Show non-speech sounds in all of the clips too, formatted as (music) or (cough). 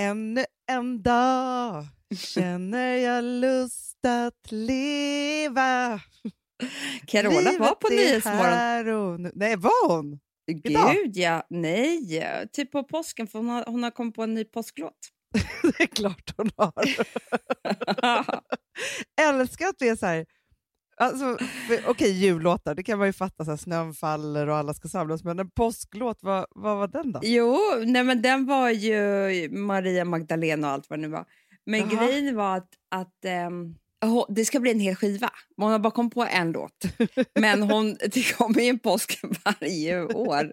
Ännu en dag känner jag lust att leva. Carola Livet var på Nyhetsmorgon. Nej, var hon? idag? Gud ja, nej. Typ på påsken för hon har, hon har kommit på en ny påsklåt. (laughs) Det är klart hon har. (laughs) Älskar att det är så här... Alltså, Okej, jullåtar, det kan man ju fatta. Så här, snön faller och alla ska samlas. Men en påsklåt, vad, vad var den då? jo, nej men den var ju Maria Magdalena och allt vad det nu var. Men Jaha. grejen var att, att hon- det ska bli en hel skiva. Hon har bara kommit på en låt. Men hon, (laughs) det kommer ju en påsk varje år.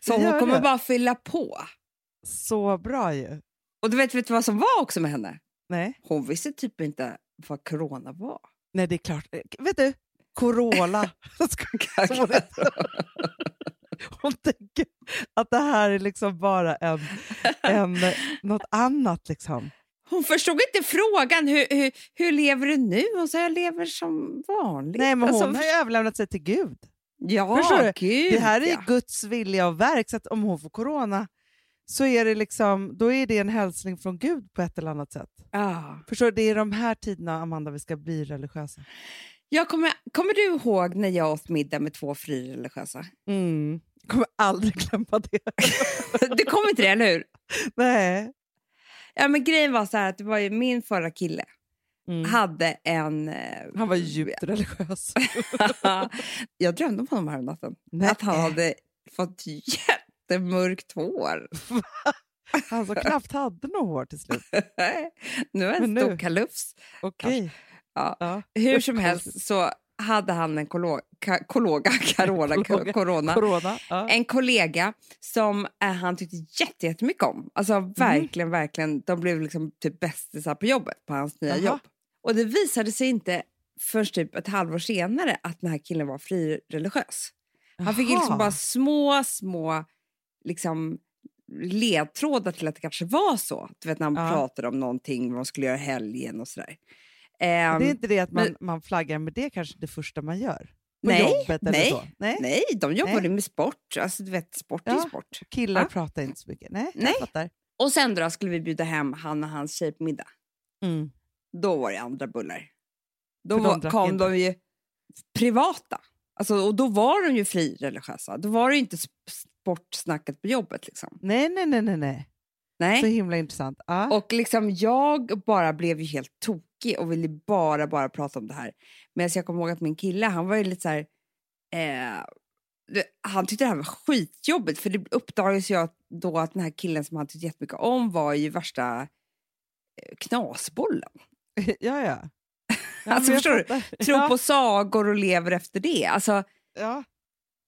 Så hon gör kommer det. bara fylla på. Så bra ju. Och du vet, vet du vad som var också med henne? Nej, Hon visste typ inte vad corona var. Nej det är klart. Eh, Vet du? Corolla. (laughs) (laughs) Hon tänker att det här är liksom bara en, en, något annat. Liksom. Hon förstod inte frågan. Hur, hur, hur lever du nu? Hon sa jag lever som vanligt. Nej, men hon Alltså, har ju överlämnat sig till Gud. Ja, gud Det här är ja. Guds vilja och verk, så om hon får corona så är det liksom, då är det en hälsning från Gud på ett eller annat sätt. Ja. Förstår du? Det är de här tiderna, Amanda, vi ska bli religiösa. Jag kommer, kommer du ihåg när jag åt middag med två frireligiösa? Mm. Jag kommer aldrig glömma det. (laughs) Du kommer inte det, eller hur? Nej. Ja, men grejen var så här att det var ju min förra kille Mm. hade en... eh, Han var djupt religiös. (laughs) jag drömde om honom här om natten. Nej. Att han hade fått jättemörkt hår. (laughs) Han som knappt hade något hår till slut. (laughs) nu är nu- stor kalufs. Okej. Ja. Ja. Hur som helst så hade han en kollega, (laughs) corona, Kollega. corona, Corona. Ja. en kollega som eh, han tyckte jätte- jättemycket om. Alltså Mhm. verkligen, verkligen. De blev liksom typ bästisar på jobbet, på hans nya Jaha. jobb. Och det visade sig inte först typ ett halvår senare att den här killen var frireligiös. Han fick liksom bara små, små liksom, ledtrådar till att det kanske var så. Du vet när han Ja. pratade om någonting, vad man skulle göra helgen och sådär. det är Ehm, inte det att man, men- man flaggar med det kanske det första man gör? På Nej, jobbet eller nej, så? Nej. Nej, de jobbade Nej. med sport. Alltså, du vet, sport är Ja. sport. Killar Ja. pratar inte så mycket. Nej, Nej. Och sen då skulle vi bjuda hem han och hans tjej på middag. Mm. Då var det andra bullar. Då de var, kom inte. de ju privata. Alltså, och då var de ju frireligiösa. Då var det inte sp- sportsnacket på jobbet. Liksom. Nej, nej, nej, nej, nej. Nej. Så himla intressant. Ja. Och liksom jag bara blev ju helt tokig och ville bara, bara prata om det här. Men jag kommer ihåg att min kille, han var ju lite så här... Eh, han tyckte det här var skitjobbigt för det uppdagades ju då att den här killen som han tyckte jättemycket om var ju värsta eh, knasbollen. (laughs) ja, ja. ja Alltså, förstår du? Tror ja. på sagor och lever efter det. Alltså, Ja.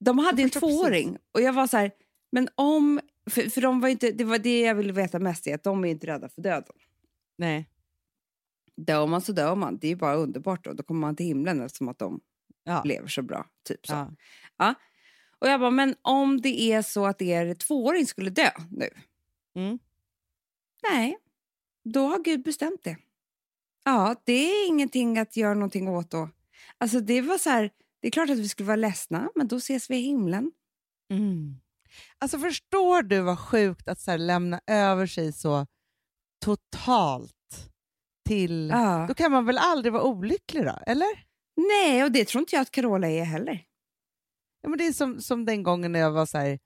De hade en förstår precis. tvååring och jag var så här, men om... För, för de var inte, det var det jag ville veta mest, är att de är inte rädda för döden. Nej. Dör man så dör man. Det är bara underbart. Då, då kommer man till himlen eftersom att de Ja. lever så bra. Typ så. Ja. Och jag bara, men om det är så att er tvååring skulle dö nu? Mm. Nej, då har Gud bestämt det. Ja, det är ingenting att göra någonting åt då. Alltså det var så här, det är klart att vi skulle vara ledsna, men då ses vi i himlen. Mm. Alltså förstår du vad sjukt att så här, lämna över sig så totalt till... Ja. Då kan man väl aldrig vara olycklig då, eller? Nej, och det tror inte jag att Carola är heller. Ja, men det är som, som den gången när jag var så här,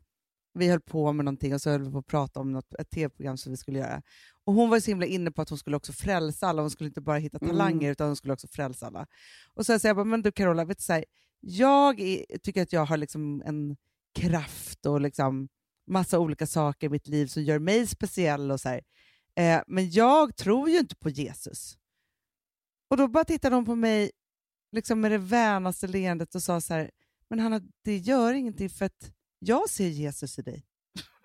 vi höll på med någonting och så höll vi på att prata om något, ett tv-program som vi skulle göra. Och Hon var så himla inne på att hon skulle också frälsa alla, hon skulle inte bara hitta Mm. talanger utan hon skulle också frälsa alla. Och så sa jag bara, men du Carola, vet du, så här, jag är, tycker att jag har liksom en kraft och liksom massa olika saker i mitt liv som gör mig speciell. och så här. Eh, Men jag tror ju inte på Jesus. Och då bara tittade hon på mig liksom med det vänaste leendet och sa så här, men Hanna, det gör ingenting för att jag ser Jesus i dig.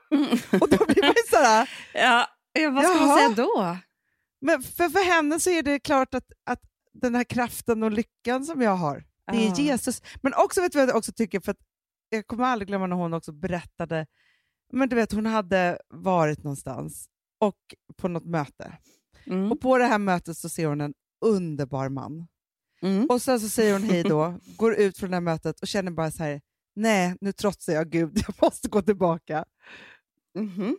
(laughs) Och då blir man ju så här, Ja, ja vad ska man Jaha. säga då? men för, för henne så är det klart att, att den här kraften och lyckan som jag har, det är. Jesus. Men också vet du vad jag också tycker, för att jag kommer aldrig glömma när hon också berättade, men du vet hon hade varit någonstans och på något möte. Mm. Och på det här mötet så ser hon en underbar man. Mm. Och sen så säger hon hej då, (laughs) går ut från det här mötet och känner bara så här, nej nu trotsar jag Gud, (laughs) jag måste gå tillbaka. Mhm.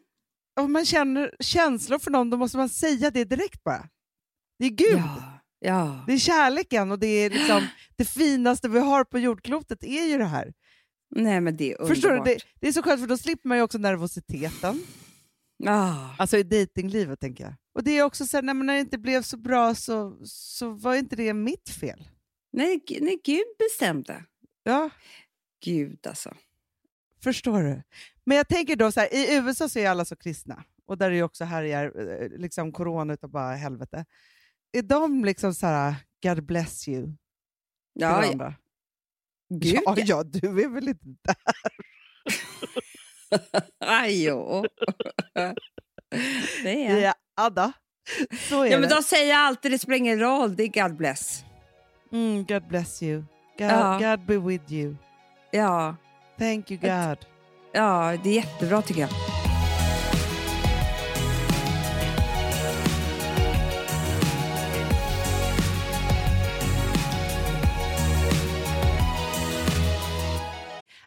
om man känner känslor för någon, då måste man säga det direkt bara. Det är Gud. Ja. Ja. Det är kärleken och det är liksom det finaste vi har på jordklotet är ju det här. Nej, men det är underbart. Förstår du? Det, det är så skönt för då slipper man ju också nervositeten. Ah. Alltså i dejtinglivet tänker jag. Och det är också så här, när, det inte blev så bra så, så var inte det mitt fel. Nej, nej, Gud bestämde. Ja, Gud alltså. förstår du? Men jag tänker då så här, i USA så är alla så kristna och där är ju också härjar eh, liksom corona utav bara helvete. Är de liksom så här, God bless you? Ja, ja. Gud ja, ja, du är väl inte där? (laughs) Aj, jo. det är jag. Ja. Så är Ja, men det. de säger alltid det spelar ingen roll, det är God bless. Mm, God bless you. God, Ja. God be with you. Ja, Thank you God. ja, det är jättebra tycker jag.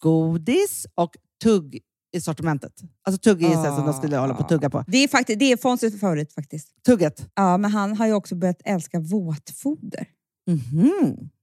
godis och tugg i sortimentet. Alltså tugg är ah. som de skulle hålla på att tugga på. Det är, faktiskt, det är Fonzies favorit faktiskt. Tugget. Ja, men han har ju också börjat älska våtfoder. Mhm.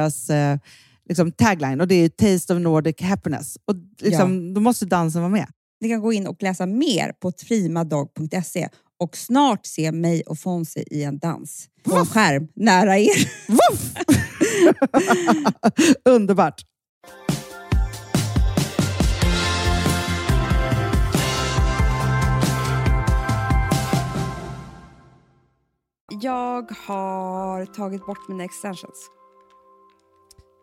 deras eh, liksom tagline och det är Taste of Nordic Happiness. Och liksom, Då måste dansen vara med. Ni kan gå in och läsa mer på primadog.se och snart se mig och Fonzie i en dans på en skärm nära er. (laughs) Underbart! jag har tagit bort mina extensions.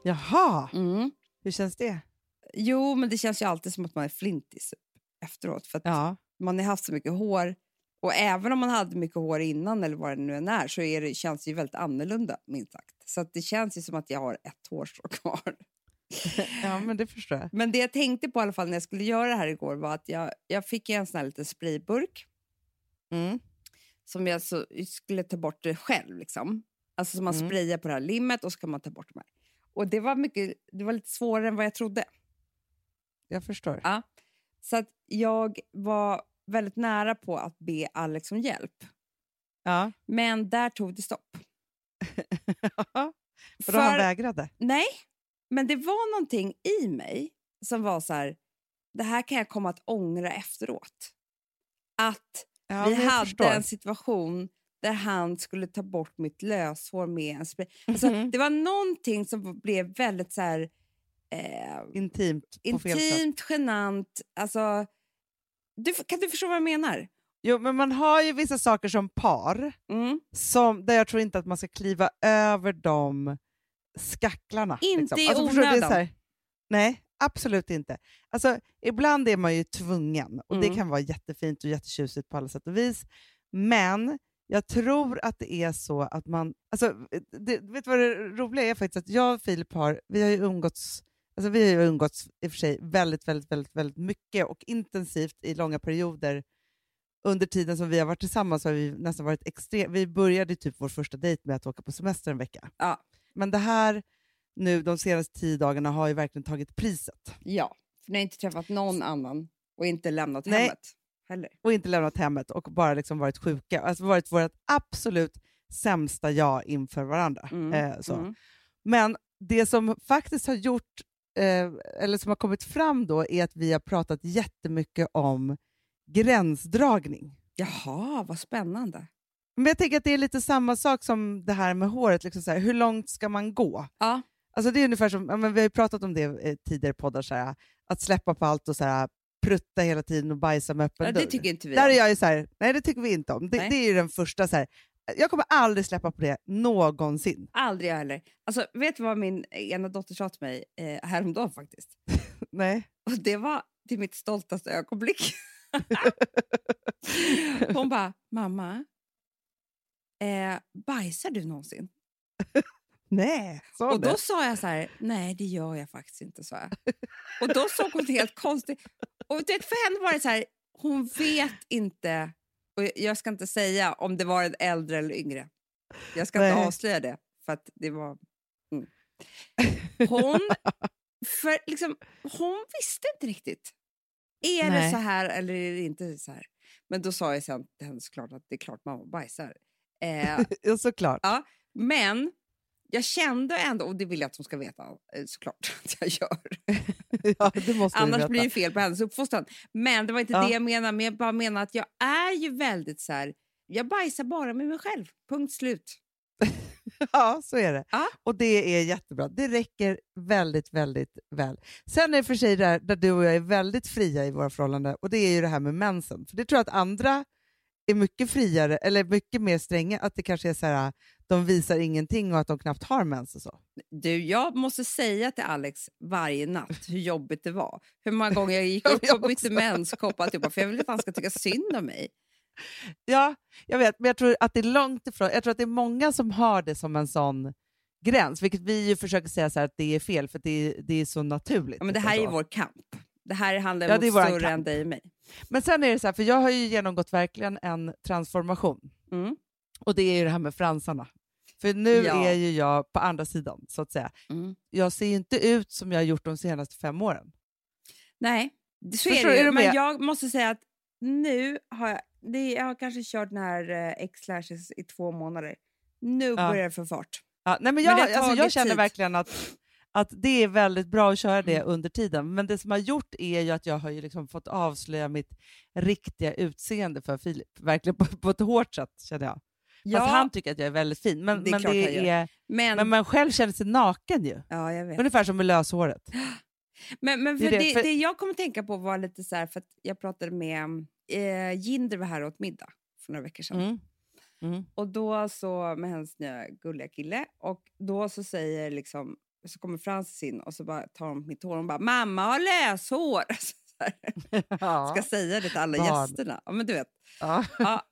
Jaha, Mm. hur känns det? Jo, men det känns ju alltid som att man är flintis efteråt. För att Ja. man har haft så mycket hår. Och även om man hade mycket hår innan eller vad det nu än är så är det, känns det ju väldigt annorlunda minst sagt. Så det känns ju som att jag har ett hårstrå (laughs) kvar. ja, men det förstår jag. Men det jag tänkte på i alla fall när jag skulle göra det här igår var att jag, jag fick en sån här liten sprayburk Mm. som jag så, skulle ta bort det själv. Liksom. Alltså som man Mm. sprayar på det här limmet och så kan man ta bort de här. Och det var, mycket, det var lite svårare än vad jag trodde. Jag förstår. Ja. Så att jag var väldigt nära på att be Alex om hjälp. Ja. Men där tog det stopp. (laughs) För då han vägrade? nej, men det var någonting i mig som var så här, det här kan jag komma att ångra efteråt. Att Ja, vi hade förstår. en situation där han skulle ta bort mitt löshår med en spray. Alltså, Mhm. Det var någonting som blev väldigt så här, eh, Intimt intimt, genant. Alltså, du, kan du förstå vad jag menar? Jo, men man har ju vissa saker som par Mm. som, där jag tror inte att man ska kliva över de skacklarna. Inte i du, det är onödan. nej, absolut inte. Alltså, ibland är man ju tvungen och det Mm. kan vara jättefint och jättetjusigt på alla sätt och vis. Men jag tror att det är så att man... Alltså, det, vet du vad det roliga är faktiskt? Att jag och Filip har, vi har ju umgåtts, alltså vi har ju umgåtts i och för sig väldigt, väldigt, väldigt, väldigt mycket och intensivt i långa perioder under tiden som vi har varit tillsammans har vi nästan varit extremt... Vi började typ vår första dejt med att åka på semester en vecka. Ja. Men det här nu de senaste tio dagarna har ju verkligen tagit priset. Ja, för ni har inte träffat någon annan och inte lämnat Nej. hemmet heller. Och inte lämnat hemmet och bara liksom varit sjuka. Alltså varit vårt absolut sämsta jag inför varandra. Mm, Eh, så. mm. Men det som faktiskt har gjort, eh, eller som har kommit fram då, är att vi har pratat jättemycket om gränsdragning. Jaha, vad spännande. Men jag tänker att det är lite samma sak som det här med håret. Liksom så här, hur långt ska man gå? Ja. Alltså det är ungefär som, ja, men vi har ju pratat om det i tidigare poddar, så här, att släppa på allt och så här, prutta hela tiden och bajsa med öppen Ja, dörr. det tycker inte vi Där är jag ju så här, nej det tycker vi inte om. Det, det är ju den första, så här, jag kommer aldrig släppa på det någonsin. Aldrig jag heller. Alltså, vet du vad min ena dotter sa till mig eh, häromdagen faktiskt? (laughs) Nej. Och det var till mitt stoltaste ögonblick. (laughs) Hon bara, mamma, eh, bajsar du någonsin? Nej, sa Och det. då sa jag så här, nej det gör jag faktiskt inte, sa jag. Och då såg hon helt konstigt. Och du vet, för henne var det så här, hon vet inte, och jag- ska inte säga om det var en äldre eller yngre. Jag ska inte Nej. avslöja det, för att det var... Mm. (laughs) Hon, för liksom, hon visste inte riktigt. Är det Nej. så här eller är det inte så här? Men då sa jag sen till henne såklart att det är klart mamma bajsar. Eh, (laughs) Ja, såklart. Ja, men jag kände ändå, och det vill jag att hon ska veta eh, såklart (laughs) att jag gör. (laughs) Ja, Annars blir det fel på hennes uppfostran. Men det var inte Ja. det jag menade, men jag bara menar att jag är ju väldigt så här, jag bajsar bara med mig själv. Punkt slut. (laughs) Ja, så är det. Ja. Och det är jättebra. Det räcker väldigt, väldigt väl. Sen är det för sig där, där du och jag är väldigt fria i våra förhållanden och det är ju det här med mensen. För det tror jag att andra är mycket friare, eller mycket mer stränga, att det kanske är så här, de visar ingenting och att de knappt har mens och så. Du, jag måste säga till Alex varje natt hur jobbigt det var. Hur många gånger (laughs) jag gick upp och bytte menskopp och alltihopa, för jag vill att han ska tycka synd om mig. Ja, jag vet, men jag tror att det är långt ifrån. Jag tror att det är många som har det som en sån gräns, vilket vi ju försöker säga så här att det är fel, för det är, det är så naturligt. Ja, men det liksom här är så. vår kamp. Det här handlar Ja, om det något större än dig och mig. Men sen är det så här, för jag har ju genomgått verkligen en transformation. Mm. Och det är ju det här med fransarna. För nu Ja. är ju jag på andra sidan, så att säga. Mm. Jag ser ju inte ut som jag har gjort de senaste fem åren. Nej, det- så är Förstår det är ju. du Men jag måste säga att nu har jag, det, jag har kanske kört den här eh, X-lashes i två månader. Nu börjar det få fart. Ja, nej men Men jag, det har alltså, jag känner tid. verkligen att, att det är väldigt bra att köra det Mm. under tiden. Men det som har gjort är ju att jag har ju liksom fått avslöja mitt riktiga utseende för Filip. Verkligen på, på ett hårt sätt, känner jag. Ja, Fast han tycker att jag är väldigt fin. Men, Det är men, det är, men, men man själv känner sig naken ju. ja, jag vet. Ungefär som med löshåret. Men, men för det, det, för- det jag kommer tänka på var lite så här, för att jag pratade med eh, Jinder var här åt middag för några veckor sedan. Mm. Mm. Och då så med hennes nya gulliga kille och då så säger liksom så kommer Frances in och så bara tar hon mitt hår och bara “mamma har löshår”. (laughs) Alltså. Ja. Ska säga det till alla Barn. gästerna. Ja, men du vet. Ja. Ja. (laughs)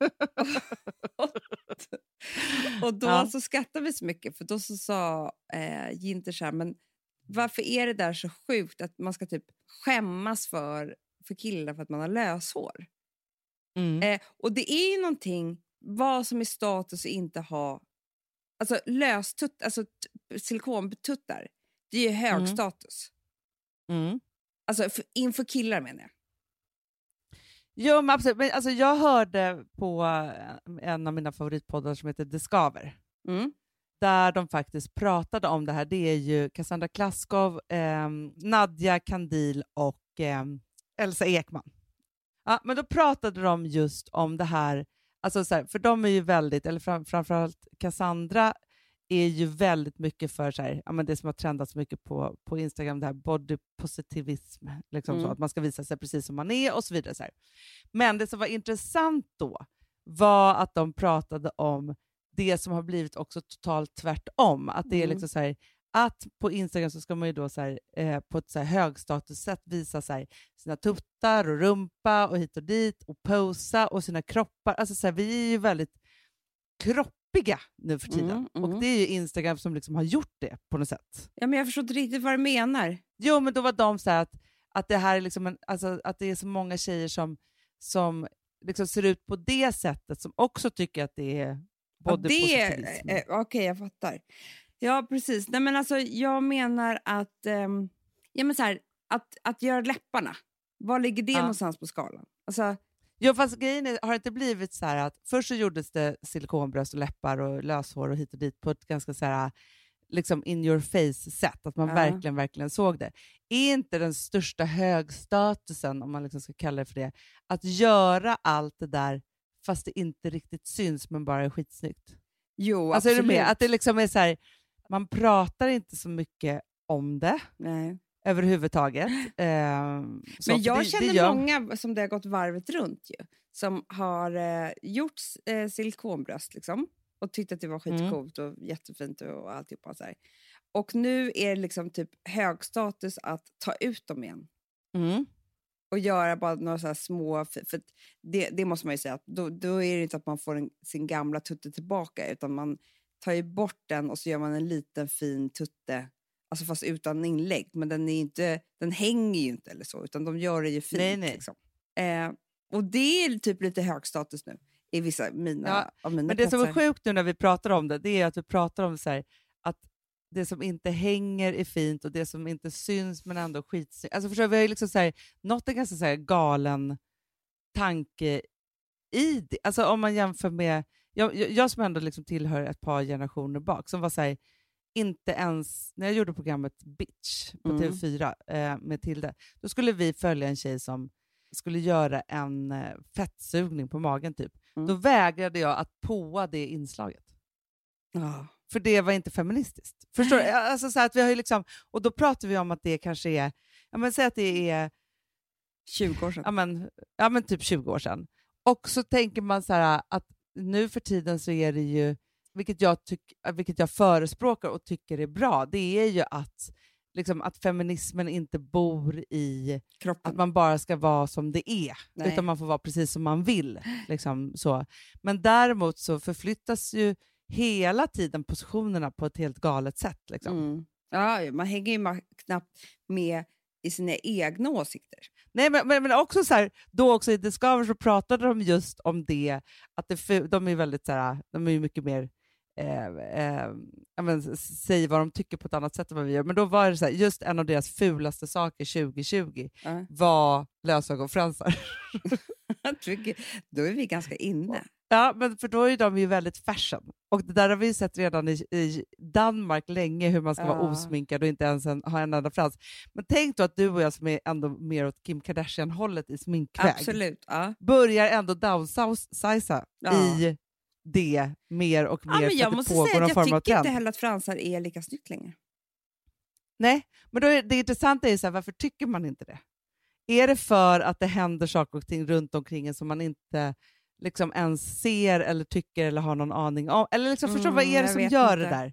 (laughs) och då Ja. så skrattar vi så mycket för då så sa eh, Ginter så här, men varför är det där så sjukt att man ska typ skämmas för, för killar för att man har löshår? Mm. Eh, och det är ju någonting, vad som är status och inte ha, alltså löstutt, alltså silikontuttar, det är ju hög Mm. status. Mm. Alltså för, inför killar menar jag. Jo, men absolut. Men alltså, jag hörde på eh, en av mina favoritpoddar som heter Discover, Mm. där de faktiskt pratade om det här. Det är ju Cassandra Klaskov, eh, Nadja Kandil och eh, Elsa Ekman. Ja, men då pratade de just om det här, alltså så här, för de är ju väldigt, eller fram, framförallt Cassandra är ju väldigt mycket för så här, ja, men det som har trendats mycket på, på Instagram, det här body positivism, liksom så, Mm. att man ska visa sig precis som man är och så vidare. Så här. Men det som var intressant då var att de pratade om det som har blivit också totalt tvärtom. Att det är Mm. liksom så här, att på Instagram så ska man ju då så här, eh, på ett så här högstatussätt visa så här, sina tuttar och rumpa och hit och dit och posa och sina kroppar. Alltså så här, vi är ju väldigt kroppiga nu för tiden. Mm, mm. Och det är ju Instagram som liksom har gjort det på något sätt. Ja, men jag förstår inte riktigt vad du menar. Jo, men då var de så här att, att det här är liksom en, alltså, att det är så många tjejer som, som liksom ser ut på det sättet som också tycker att det är Ja, body det, positivism. eh, Okej, jag fattar. Ja, precis. Nej, men alltså, jag menar att, ehm, ja, men så här, att, att göra läpparna, var ligger det Ja. någonstans på skalan? Alltså, Jo, fast grejen är, har det inte blivit så här att först så gjordes det silikonbröst och läppar och löshår och hit och dit på ett ganska så här liksom in your face-sätt, att man Ja. verkligen, verkligen såg det. Är inte den största högstatusen, om man liksom ska kalla det för det, att göra allt det där fast det inte riktigt syns men bara är skitsnyggt? jo, Alltså är du absolut. med? Att det liksom är så här, man pratar inte så mycket om det Nej. Överhuvudtaget. (gasps) Så, Men jag det, känner det gör, många som det har gått varvet runt ju, som har eh, gjort eh, silikonbröst liksom, och tyckt att det var Mm. skitcoolt och jättefint och alltihopa. Så här. Och nu är det liksom typ högstatus att ta ut dem igen. Mm. och göra bara några så små... För, det, det måste man ju säga, att då, då är det inte att man får en, sin gamla tutte tillbaka utan man tar ju bort den och så gör man en liten fin tutte, alltså fast utan inlägg. Men den, är inte, den hänger ju inte eller så, utan de gör det ju fint. Nej, nej. Liksom. Eh, och det är typ lite hög status nu i vissa mina, Ja, av mina Men det som är sjukt nu när vi pratar om det, det är att vi pratar om så här, att det som inte hänger är fint och det som inte syns men ändå skitsnyggt. Alltså förstår vi har ju liksom så här, nått en ganska så här galen tanke i det. Alltså om man jämför med, jag, jag, jag som ändå liksom tillhör ett par generationer bak, som var så här, inte ens, när jag gjorde programmet Bitch på Mm. TV4 eh, med Tilde, då skulle vi följa en tjej som skulle göra en eh, fettsugning på magen typ. Mm. Då vägrade jag att påa det inslaget. Ja. För det var inte feministiskt. Förstår du? Alltså så att vi har ju liksom, och då pratar vi om att det kanske är, ja men säg att det är 20 år sedan. ja men, ja men typ 20 år sedan. Och så tänker man så här att nu för tiden så är det ju, vilket jag, tyck, vilket jag förespråkar och tycker är bra, det är ju att, liksom, att feminismen inte bor i Kroppen. att man bara ska vara som det är, Nej. utan man får vara precis som man vill. Liksom, så. Men däremot så förflyttas ju hela tiden positionerna på ett helt galet sätt. Liksom. Mm. Ja, man hänger ju knappt med i sina egna åsikter. Nej, men, men, men också så här, då också i Discover så pratade de just om det, att det, de är väldigt så här, de är mycket mer eh, eh, men, säger vad de tycker på ett annat sätt än vad vi gör. Men då var det så här, just en av deras fulaste saker 2020 Ja. var lösögonfransar. (laughs) Då är vi ganska inne. Ja, men för då är de ju väldigt fashion. Och det där har vi sett redan i, i Danmark länge, hur man ska vara Ja. osminkad och inte ens en, ha en enda frans. Men tänk då att du och jag som är ändå mer åt Kim Kardashian-hållet i sminkväg, Absolut. Ja. börjar ändå downsizea Ja. i det mer och mer Ja, men jag det måste säga att jag tycker trend. inte heller att fransar är lika snyggt längre. Nej, men då är, det intressanta är så här, varför tycker man inte det? Är det för att det händer saker och ting runt omkring en som man inte liksom ens ser eller tycker eller har någon aning om. Eller liksom, förstår Mm, vad är det jag som gör inte. det där?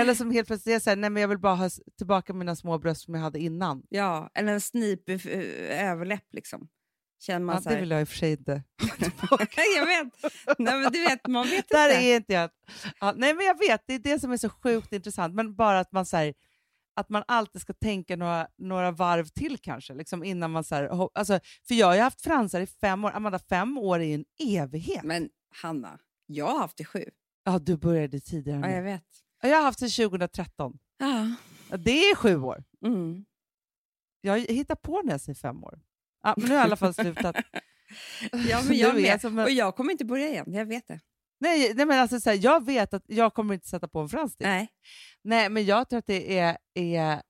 Eller som helt plötsligt är så här, nej men jag vill bara ha tillbaka mina små bröst som jag hade innan. Ja, eller en snipig eh, överläpp liksom. Känner man Ja, så det här. vill jag i och för sig inte. (laughs) jag vet. Nej, men du vet, man vet (laughs) Där inte. är inte jag. Ja, nej men jag vet, det är det som är så sjukt intressant. Men bara att man, så här, att man alltid ska tänka några, några varv till kanske, liksom innan man... Så här, alltså, för jag har ju haft fransar i fem år. Amanda, fem år är ju en evighet. Men Hanna, jag har haft det sju. Ja, du började tidigare. Ja, jag vet. Ja, jag har haft sedan 2013. Ja. Ja, det är sju år. Mm. Jag hittar på när jag säger fem år. Ja, men nu har jag i alla fall slutat. (laughs) Ja, men jag vet, som Och jag kommer inte börja igen, jag vet det. Nej, nej men alltså, så här, jag vet att jag kommer inte sätta på en fransk till. Nej. Nej, men jag tror att det är, är...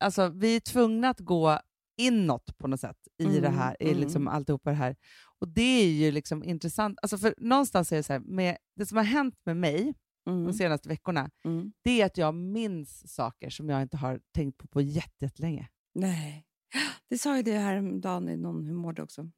Alltså, vi är tvungna att gå inåt på något sätt i Mm, det här, i mm. liksom alltihopa det här. Och det är ju liksom intressant. Alltså, för någonstans är det så här, med, det som har hänt med mig Mm. de senaste veckorna, Mm. det är att jag minns saker som jag inte har tänkt på på jätte- jättelänge. Nej. Det sa ju du häromdagen i någon Hur mår du också.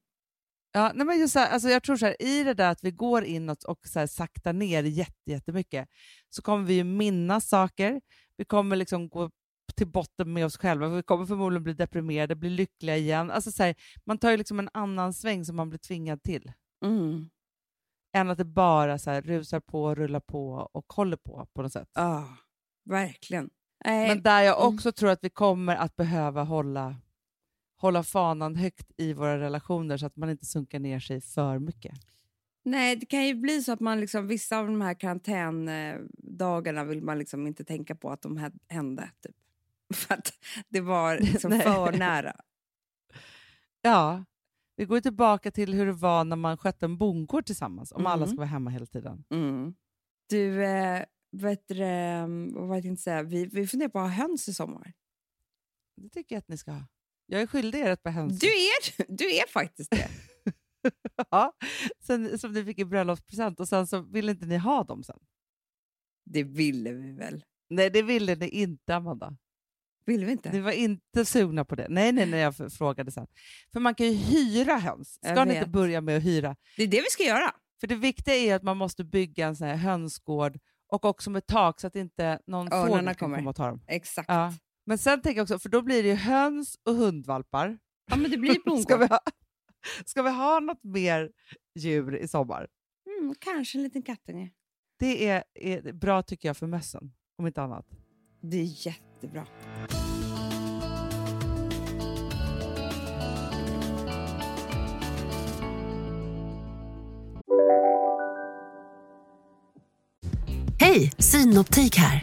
Ja, nej men just så här, alltså jag tror så här, i det där att vi går inåt och så här, saktar ner jätte, jättemycket så kommer vi ju minnas saker. Vi kommer liksom gå till botten med oss själva. Vi kommer förmodligen bli deprimerade, bli lyckliga igen. Alltså så här, man tar ju liksom en annan sväng som man blir tvingad till. Mm. Än att det bara så här, rusar på, rullar på och håller på på något sätt. Ja, verkligen. Nej, Men där jag mm. också tror att vi kommer att behöva hålla, hålla fanan högt i våra relationer så att man inte sunkar ner sig för mycket. Nej, det kan ju bli så att man liksom, vissa av de här karantändagarna vill man liksom inte tänka på att de hä- hände. Typ. (laughs) För att det var liksom (laughs) för nära. Ja, vi går tillbaka till hur det var när man skötte en bondgård tillsammans, om alla Mm. ska vara hemma hela tiden. Mm. Du, eh, vet du, vad var det jag säga? Vi, vi funderar på att ha höns i sommar. Det tycker jag att ni ska ha. Jag är skyldig er ett par höns. Du är, du är faktiskt det. (laughs) ja, sen, som ni fick i bröllopspresent och sen så ville inte ni ha dem sen. Det ville vi väl? Nej, det ville ni inte, Amanda. Ville vi inte? Ni var inte sugna på det. Nej, nej, nej, jag frågade sen. För man kan ju hyra höns. Ska ni inte börja med att hyra? Det är det vi ska göra. För det viktiga är att man måste bygga en sån här hönsgård och också med tak så att inte någon Örnarna fågel kan kommer. komma och ta dem. Exakt. Ja. Men sen tänker jag också, för då blir det ju höns och hundvalpar. Ja, men det blir (laughs) Ska bondgård. vi, ha, ska vi ha något mer djur i sommar? Mm, kanske en liten kattunge. Det är, är bra tycker jag för mössen, om inte annat. Det är jättebra. Hej, Synoptik här.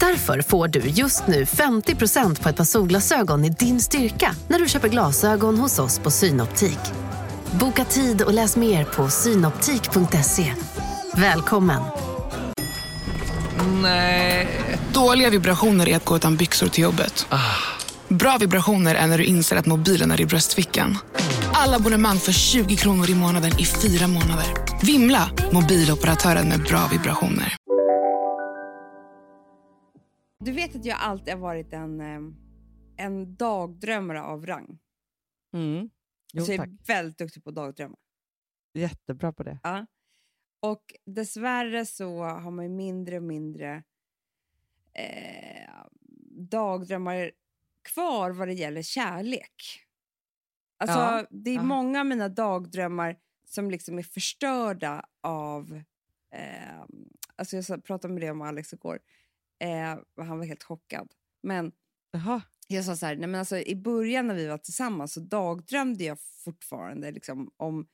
Därför får du just nu 50% på ett par solglasögon i din styrka när du köper glasögon hos oss på Synoptik. Boka tid och läs mer på synoptik.se. Välkommen! Nej. Dåliga vibrationer är att gå utan byxor till jobbet. Bra vibrationer är när du inser att mobilen är i bröstfickan. Alla abonnemang för 20 kronor i månaden i fyra månader. Vimla! Mobiloperatören med bra vibrationer. Du vet att jag alltid har varit en, eh, en dagdrömmare av rang. Mm. Jo, så jag tack. är väldigt duktig på att dagdrömma. Jättebra på det. Ja. Och dessvärre så har man mindre och mindre eh, dagdrömmar kvar vad det gäller kärlek. Alltså, Ja, det är ja. många av mina dagdrömmar som liksom är förstörda av... Eh, alltså jag pratade med det om Alex igår. Eh, han var helt chockad. Men Jaha. jag sa så här, nej men alltså, i början när vi var tillsammans så dagdrömde jag fortfarande liksom, om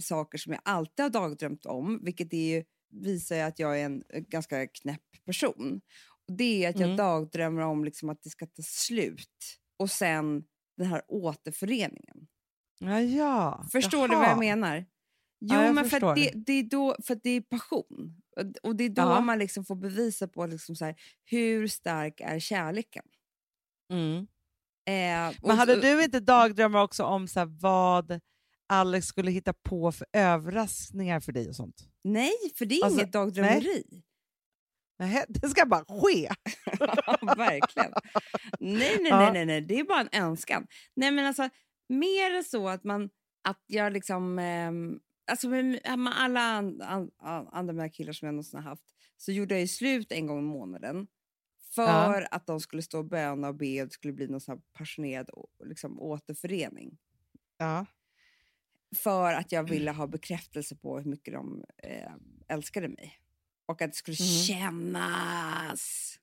saker som jag alltid har dagdrömt om, vilket är ju, visar ju att jag är en eh, ganska knäpp person. Och det är att jag Mm. dagdrömmer om liksom, att det ska ta slut och sen den här återföreningen. Ja, ja. Förstår du vad Jaha. jag menar? Jo, Ja, men för det, det är då, för det är passion. Och- det är då Ja. man liksom får bevisa på liksom så här, hur stark är kärleken. Mm. Eh, Men hade och- du inte dagdrömmar också om så här, vad Alex skulle hitta på för överraskningar för dig och sånt? Nej, för det är Alltså, inget dagdrömmeri. Nej, (laughs) det ska bara ske. (laughs) Verkligen. Nej, nej, nej, nej, nej, det är bara en önskan. Nej, men alltså, mer så att man, att jag liksom, ehm, alltså med, med alla an, an, an, andra killar som jag någonsin har haft, så gjorde jag ju slut en gång i månaden. För att de skulle stå och böna och be och det skulle bli någon sån passionerad liksom, återförening. Ja. För att jag ville ha bekräftelse på hur mycket de eh, älskade mig. Och att det skulle Mhm. kännas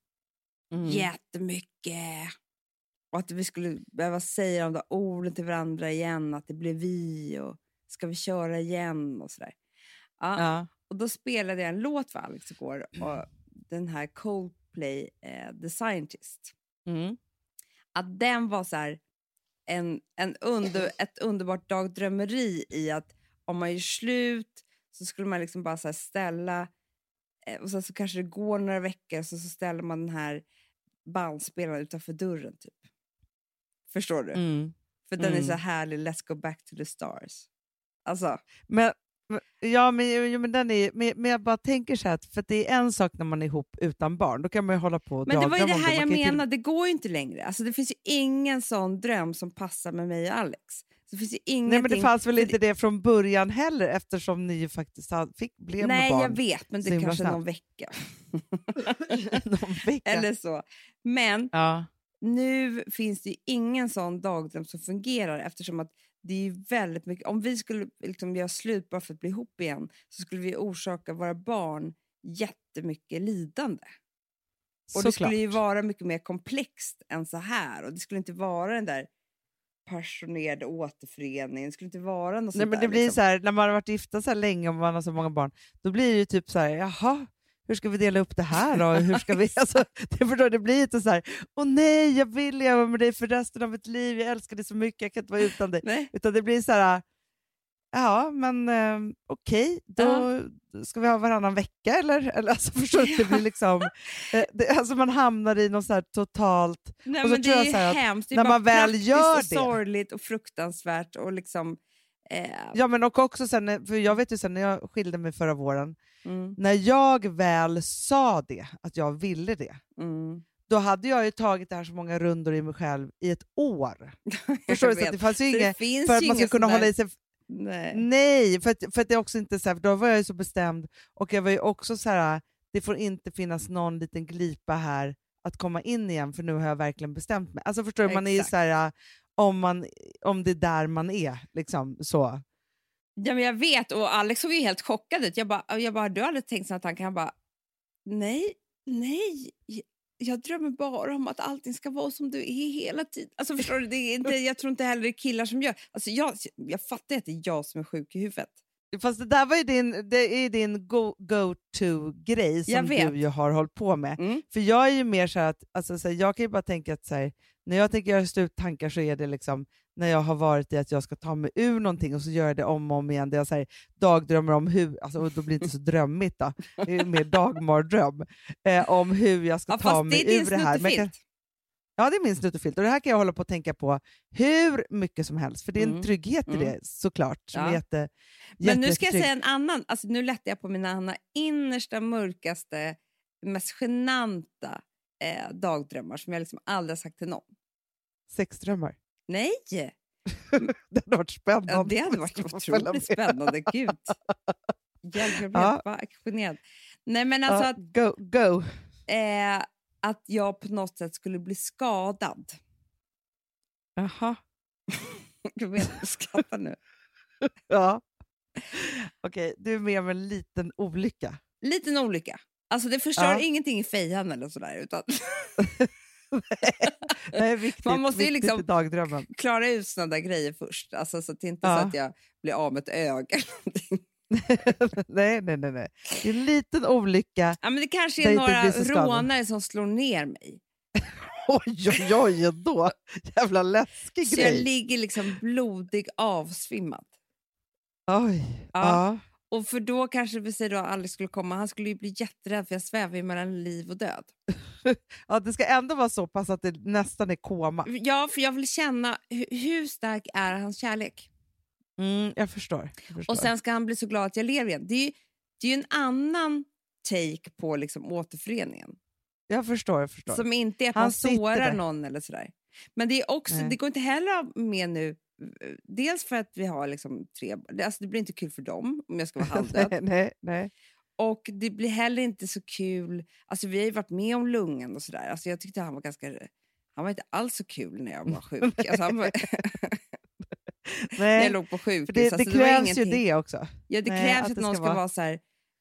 Mm. jättemycket. Och att vi skulle behöva säga de där orden till varandra igen, att det blev vi och ska vi köra igen och sådär. Ja, Ja. Och då spelade jag en låt för Alex igår, och den här Coldplay, eh, The Scientist. Mm. Att den var så här en, en under, ett underbart dagdrömmeri i att om man gör slut så skulle man liksom bara så ställa eh, och sen så kanske det går några veckor så, så ställer man den här bandspelaren utanför dörren typ. Förstår du? Mm. För den är Mm. så härlig, let's go back to the stars. Alltså, Men, ja, men, jo, men, den är, men, men jag bara tänker så här, för det är en sak när man är ihop utan barn, då kan man ju hålla på och men det var ju det här jag ju till- menar, det går ju inte längre. Alltså, det finns ju ingen sån dröm som passar med mig och Alex. Så det finns ju ingenting... Nej, men det fanns väl inte det från början heller eftersom ni faktiskt fick, blev med Nej, barn jag vet, men det är kanske någon vecka. (laughs) (laughs) någon vecka. Eller så. Men Ja. nu finns det ju ingen sån dagdröm som fungerar eftersom att det är väldigt mycket, om vi skulle liksom göra slut bara för att bli ihop igen så skulle vi orsaka våra barn jättemycket lidande. Och det skulle ju Såklart. vara mycket mer komplext än så här och det skulle inte vara den där passionerade återföreningen, det skulle inte vara något Nej, men där, det blir liksom. så här, när man har varit gifta så här länge och man har så många barn, då blir det ju typ så här, jaha, hur ska vi dela upp det här då? Hur ska vi, (laughs) alltså, det, förstår, det blir inte så här, åh nej, jag vill leva med dig för resten av mitt liv, jag älskar dig så mycket, jag kan inte vara utan dig. Nej. Utan det blir så här, ja men eh, okej, då ska vi ha varannan vecka eller? eller alltså, förstår du? Det blir liksom, eh, det, alltså man hamnar i något så här totalt, Nej, men det jag är så här hemskt. Det är när bara man väl praktiskt gör och det- sorgligt och fruktansvärt och liksom... Eh, ja men och också sen, när- för jag vet ju sen när jag skilde mig förra våren, mm, när jag väl sa det, att jag ville det, mm. då hade jag ju tagit det här så många rundor i mig själv i ett år. (laughs) Förstår du? Så det fanns ju inget, för att man ska kunna hålla i sig Nej. Nej, för att, för att det är också inte så här, för då var jag ju så bestämd och jag var ju också så här, det får inte finnas någon liten glipa här att komma in igen för nu har jag verkligen bestämt mig. Alltså förstår du, man är ju så här, om, man, om det är där man är. Liksom, så. Ja, men jag vet, och Alex såg ju helt chockad ut. Jag bara, jag bara har du aldrig tänkt så att han bara, nej, nej, jag- drömmer bara om att allting ska vara som du är hela tiden. Alltså förstår du, det är inte, jag tror inte heller det är killar som gör. Alltså jag, jag fattar att det är jag som är sjuk i huvudet. Fast det där var ju din, det är din go- go-to-grej som Jag vet. du ju har hållit på med. Mm. För jag är ju mer så här att, alltså, så här, jag kan ju bara tänka att så här, när jag tänker göra sluttankar så är det liksom när jag har varit i att jag ska ta mig ur någonting och så gör jag det om och om igen. Det jag så här, dagdrömmer om hur, alltså, och då blir det inte så drömmigt då, det är mer dagmardröm, eh, om hur jag ska Ja, ta mig det ur det här. Men kan-. Ja, det är min snuttefilt och det här kan jag hålla på att tänka på hur mycket som helst, för det är en Mm. trygghet i Mm. det såklart. Som är jätte, Men nu ska jag säga en annan, alltså nu lättar jag på mina Anna, innersta, mörkaste, mest genanta eh, dagdrömmar som jag liksom aldrig har sagt till någon. Sexdrömmar. Nej! (laughs) Det hade varit spännande. Ja, det hade varit otroligt spännande. Gud. (laughs) Hjälp, jag blev Ja. bara. Nej, men alltså Ja, att, go, go. eh, att jag på något sätt skulle bli skadad. Jaha. (laughs) Jag skrattar nu. Ja. Okej, du är med om en liten olycka. Liten olycka. Alltså det förstör Ja. ingenting i fejan eller sådär. Utan (laughs) Är viktigt, Man måste ju liksom- dagdrömmen. klara ut sådana där grejer först. Alltså, så att det inte Ja. så att jag blir av med ett öga. (laughs) nej, nej, nej, nej. Det är en liten olycka. Ja, men det kanske är några så rånare som slår ner mig. (laughs) Oj, oj, oj, ändå. Jävla läskig Så jag grej. ligger liksom blodig avsvimmad. Oj. Ja. Ja. Och för då kanske vi säger då Alex skulle komma. Han skulle ju bli jätterädd för jag svävar ju mellan liv och död. (laughs) ja. Det ska ändå vara så pass att det nästan är koma. Ja, för jag vill känna hu- hur stark är hans kärlek. Mm, jag förstår. Jag förstår. Och sen ska han bli så glad att jag lever igen. Det är ju, det är ju en annan take på liksom återföreningen. jag förstår. Jag förstår. Som inte är att Han man sårar där. någon eller sådär. Men det, är också, Nej. det går inte heller med nu. Dels för att vi har liksom tre det- alltså Det blir inte kul för dem om jag ska vara halvdöd. (laughs) nej, nej, nej. Och det blir heller inte så kul. Alltså vi har ju varit med om lungan och sådär. Alltså jag tyckte han var ganska... Han var inte alls så kul när jag var sjuk. (laughs) Alltså han var, (laughs) när jag nej. låg på sjukhus. För det, det alltså krävs ju ingenting- det också. Ja, det Nej, krävs att att, det någon ska vara- vara så här,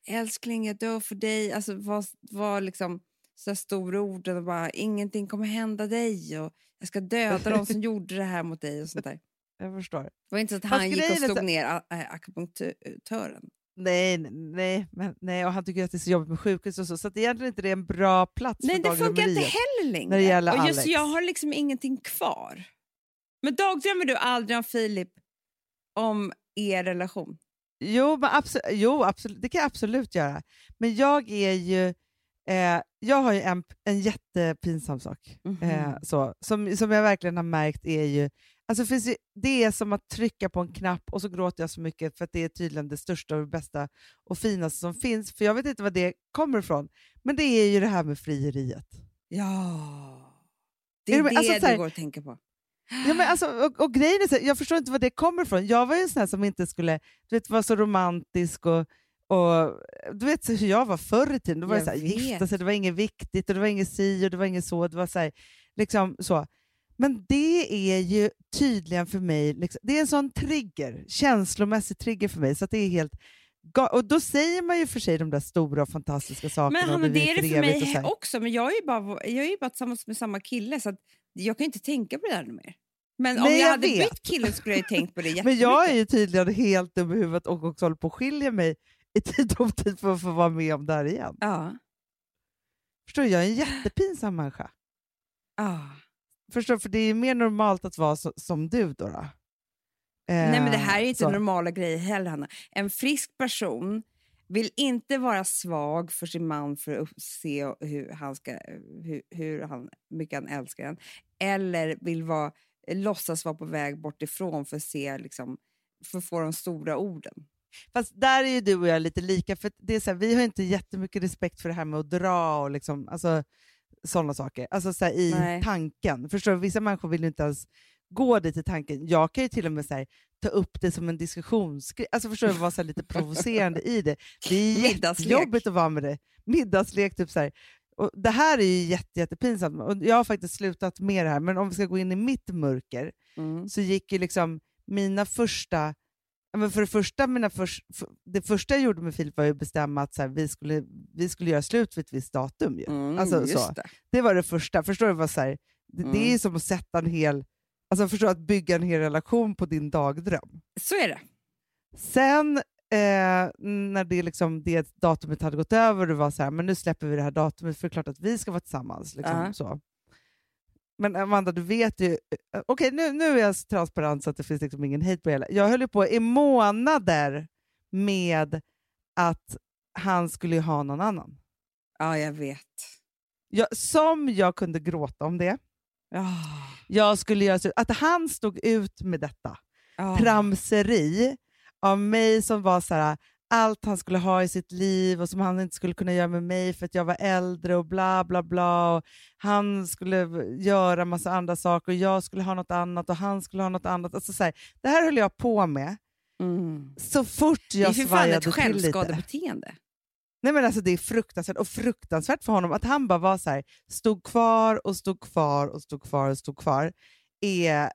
älskling jag dör för dig. Alltså var, var liksom så ord och bara, ingenting kommer hända dig och jag ska döda de som gjorde det här mot dig och sånt där. Jag förstår. Det var inte så att Fast han gick och slog så- ner äh, akupunktören. Nej, nej, men, nej, och han tycker att det är så jobbigt med sjukhus och så. Så att egentligen inte det är en bra plats Nej, för det funkar inte heller längre. när det gäller och just Alex. jag har liksom ingenting kvar. Men dagdrömmer du aldrig om Filip om er relation? Jo, men absolut, jo absolut, det kan jag absolut göra. Men jag är ju... Eh, jag har ju en, en jättepinsam sak Mhm. eh, så, som, som jag verkligen har märkt är ju... Alltså finns ju, det är som att trycka på en knapp och så gråter jag så mycket för att det är tydligen det största och det bästa och finaste som finns. För jag vet inte var det kommer ifrån. Men det är ju det här med frieriet. Ja. Det Är är det- det alltså, så här- du går och tänker på. Ja, men alltså, och, och grejen är så, här, jag förstår inte var det kommer ifrån. Jag var ju en sån här som inte skulle du vet, vara så romantisk och, och du vet så hur jag var förr i tiden. Då var Jag det så här, gifta sig, det var inget viktigt och det var inget si och det var inget så. Det var så, här, liksom så. Men det är ju tydligen för mig, liksom, det är en sån trigger, känslomässig trigger för mig. Så det är helt och då säger man ju för sig de där stora och fantastiska sakerna. Men vi det är det för mig också. Men jag är ju bara, jag är bara tillsammans med samma kille så att jag kan inte tänka på det nu mer. Men om Nej, jag, jag hade vet. bytt kille skulle jag ju tänkt på det (laughs) Men jag är ju tydligen helt dum i huvudet och också håller på att skilja mig i tid och otid för att få vara med om det här igen. Ja. Förstår du? Jag är en jättepinsam människa. Ah. Förstår? För det är mer normalt att vara så, som du då. då. Nej men det Eh, här är ju inte så. normala grejer heller Hanna. En frisk person vill inte vara svag för sin man för att se hur, han ska, hur, hur han, mycket han älskar den. Eller vill vara, låtsas vara på väg bort ifrån för att se liksom, för att få de stora orden. Fast där är ju du och jag lite lika, för det är så här, vi har inte jättemycket respekt för det här med att dra och liksom, alltså, sådana saker. Alltså så här, i Nej. tanken. Förstår du? Vissa människor vill inte ens gå dit i tanken. Jag kan ju till och med så här, ta upp det som en diskussionsgrej. Alltså förstår du? Vara så här, lite provocerande i det. Det är (laughs) jättejobbigt att vara med det. Middagslek, typ så här. Och det här är ju jätte, jättepinsamt. Och jag har faktiskt slutat med det här, men om vi ska gå in i mitt mörker, Mm. så gick ju liksom mina första... Men för det första, mina förs, för, det första jag gjorde med Filip var ju att bestämma att så här, vi, skulle, vi skulle göra slut vid ett visst datum. Ju. Mm, Alltså, så. det. Det var det första. Förstår du? Vad, så här, det, det är Mm. som att sätta en hel... Alltså förstår du, att bygga en hel relation på din dagdröm. Så är det. Sen eh, när det, liksom, det datumet hade gått över och det var så här, men nu släpper vi det här datumet för det är klart att vi ska vara tillsammans. Liksom, Ja. så. Men Amanda, du vet ju... eh, Okej, nu, nu är jag så transparent så att det finns liksom ingen hate på hela. Jag höll ju på i månader med att han skulle ha någon annan. Ja, jag vet. Jag, som jag kunde gråta om det. Ja. Jag skulle göra så, att han stod ut med detta. Ja. tramseri av mig som var så här, allt han skulle ha i sitt liv och som han inte skulle kunna göra med mig för att jag var äldre och bla bla bla. Och han skulle göra massa andra saker och jag skulle ha något annat och han skulle ha något annat. Alltså så här, det här höll jag på med Mm. så fort Det är jag för fan svajade ett till lite. självskadebeteende. Nej, men alltså, det är fruktansvärt och fruktansvärt för honom att han bara var så här, stod kvar och stod kvar och stod kvar och stod kvar är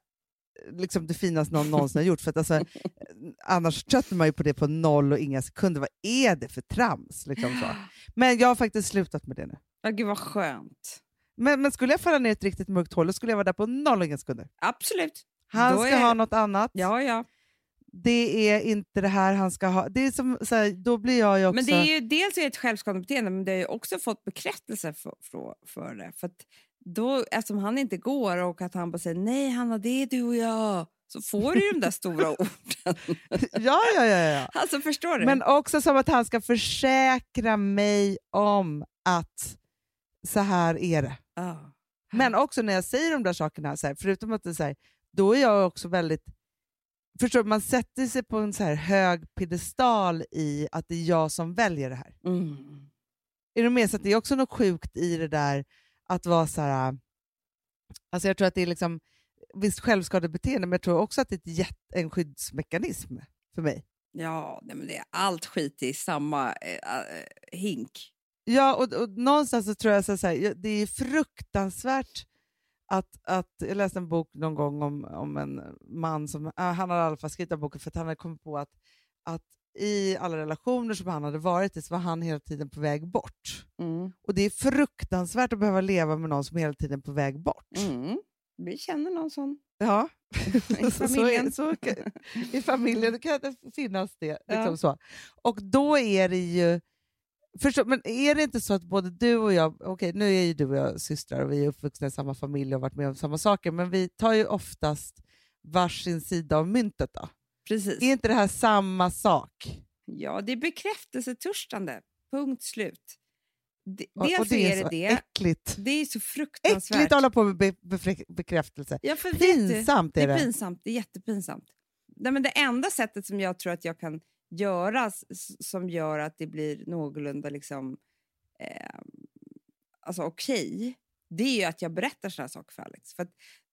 liksom det finaste någon någonsin har gjort. För att alltså, annars tröttnar man ju på det på noll och inga sekunder. Vad är det för trams? Liksom så. Men jag har faktiskt slutat med det nu. Ja, gud vad skönt. Men, men skulle jag falla ner i ett riktigt mörkt hål, då skulle jag vara där på noll och inga sekunder. Absolut. Han Då ska är- ha något annat. Ja, ja. Det är inte det här han ska ha. Det är som, så här, då blir jag ju också... Men det är ju dels är det ett självskadebeteende, men det har ju också fått bekräftelse för, för, för det. För då, eftersom han inte går och att han bara säger nej Hanna, det är du och jag så får du de där stora (laughs) orden. ja, ja, ja, ja. Alltså förstår du? Men också som att han ska försäkra mig om att så här är det. Ah. Men också när jag säger de där sakerna, så här, förutom att det är så här, då är jag också väldigt... Förstår du, man sätter sig på en så här hög piedestal i att det är jag som väljer det här. Mm. Är du med? Så att det är också något sjukt i det där att vara så här... Alltså jag tror att det är liksom visst självskadebeteende, men jag tror också att det är jätt, en skyddsmekanism för mig. Ja, nej, men det är allt skit i samma eh, eh, hink. Ja, och, och någonstans så tror jag så här, det är fruktansvärt att, att... Jag läste en bok någon gång om, om en man som... ah, han hade i alla fall skrivit den boken för att han hade kommit på att, att i alla relationer som han hade varit i så var han hela tiden på väg bort. Och det är fruktansvärt att behöva leva med någon som hela tiden är på väg bort. Mm. Vi känner någon sån. Ja, (laughs) (laughs) I familjen. så, så, i familjen kan det finnas det. Liksom Ja. så. Och då är det ju... Förstå, men är det inte så att både du och jag, okej nu är ju du och jag systrar och vi är uppvuxna i samma familj och varit med om samma saker, men vi tar ju oftast varsin sida av myntet då. Precis. Är inte det här samma sak? Ja, det är bekräftelsetörstande. Punkt slut. D- Och- dels och så är det så det. äckligt. Det är så fruktansvärt. Äckligt att hålla på med be, befre- bekräftelse. Ja, för vet du, Pinsamt det är är det. pinsamt. Det är jättepinsamt. Nej, men det enda sättet som jag tror att jag kan göra som gör att det blir någorlunda liksom, eh, alltså okej, det är ju att jag berättar sådana saker för Alex. För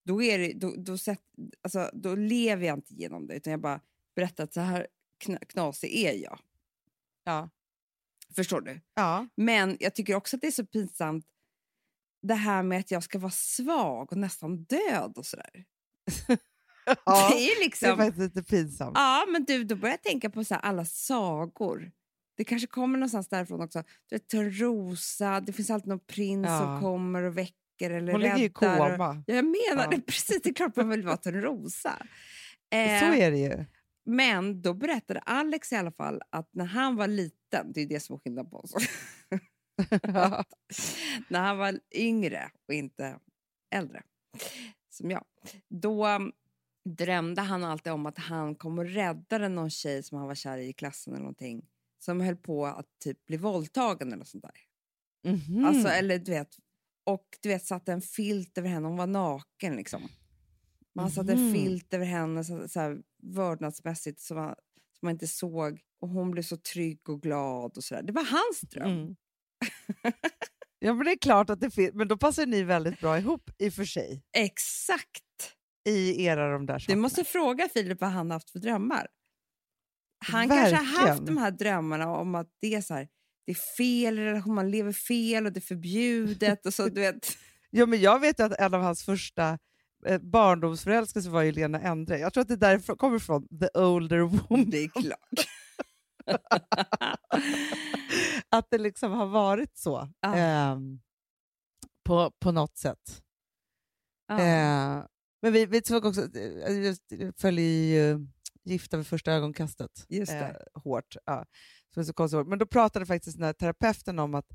då, är det, då, då, sätt, alltså, då lever jag inte igenom det, utan jag bara berättar att så här kna- knasig är jag. Ja. Förstår du? Ja. Men jag tycker också att det är så pinsamt det här med att jag ska vara svag och nästan död och sådär. (laughs) ja. det är ju Det är liksom... faktiskt lite pinsamt. Ja, men du, då börjar jag tänka på så här, alla sagor. Det kanske kommer någonstans därifrån också. Du vet, Törnrosa, det finns alltid någon prins Ja. som kommer och väcker eller Hon ligger i räddar. koma. Ja, jag menar Ja. det. (laughs) Precis, det är klart man vill vara Törnrosa. Eh, Så är det ju. Men då berättade Alex i alla fall att när han var liten, det är det som är skillnad på oss. (laughs) (laughs) När han var yngre och inte äldre, som jag, då um, drömde han alltid om att han kom och räddade någon tjej som han var kär i i klassen eller någonting, som höll på att typ bli våldtagen eller något sånt där. Mhm. Alltså, eller du vet, och du vet satte en filt över henne, hon var naken liksom. Men han satte en Mhm. filt över henne så, så här, vördnadsmässigt som man, som man inte såg och hon blev så trygg och glad och sådär. Det var hans dröm. Mm. (laughs) ja, men det är klart att det finns, men då passar ni väldigt bra ihop i och för sig. Exakt! I era de där Du sakerna. måste fråga Filip vad han har haft för drömmar. Han kanske har haft Verkligen. de här drömmarna om att det är så här, det är fel i relation, man lever fel och det är förbjudet och så du vet. (laughs) Ja, men jag vet att en av hans första eh, barndomsförälskelser var ju Lena Endre. Jag tror att det där kommer från The Older Woman. Det är klart. (laughs) att det liksom har varit så Ja. ehm, på, på något sätt. Ja. Eh, men vi, vi såg också, eh, jag följer ju Gifta vid första ögonkastet Just det. eh, hårt. Ja, som är så konstigt. Men då pratade faktiskt den här terapeuten om att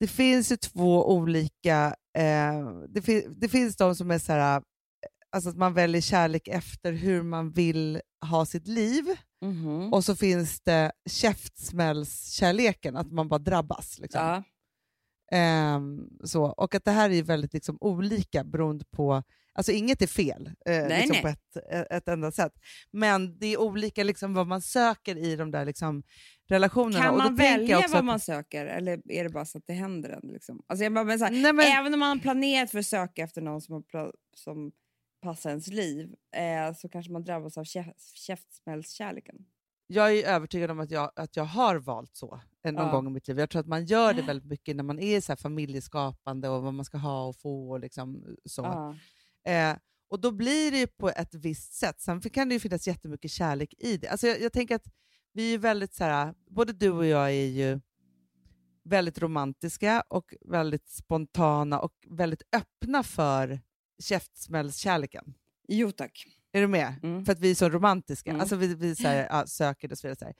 det finns ju två olika... Eh, det, fin, det finns de som är så här, eh, alltså att man väljer kärlek efter hur man vill ha sitt liv. Mhm. Och så finns det käftsmällskärleken, att man bara drabbas. Liksom. ja. Ehm, så. Och att det här är väldigt liksom, olika beroende på... Alltså inget är fel eh, Nej, liksom nej. på ett, ett enda sätt. Men det är olika liksom, vad man söker i de där liksom, relationerna. Kan man välja vad att- man söker eller är det bara så att det händer en? Liksom? Alltså jag bara, men här, Nej, men, Även om man har planerat för att söka efter någon som, har som passar ens liv eh, så kanske man drabbas av kä- käftsmällskärleken. Jag är övertygad om att jag, att jag har valt så eh, någon Ja. gång i mitt liv. Jag tror att man gör det väldigt mycket när man är så här familjeskapande och vad man ska ha och få. Och liksom, så. Ja. Eh, och då blir det ju på ett visst sätt. Sen kan det ju finnas jättemycket kärlek i det. Alltså jag, jag tänker att vi är väldigt så här, både du och jag är ju väldigt romantiska och väldigt spontana och väldigt öppna för käftsmällskärleken. Jo tack. Är du med? Mm. För att vi är så romantiska. Mm. Alltså vi, vi så här, ja, söker det och så vidare. Så här.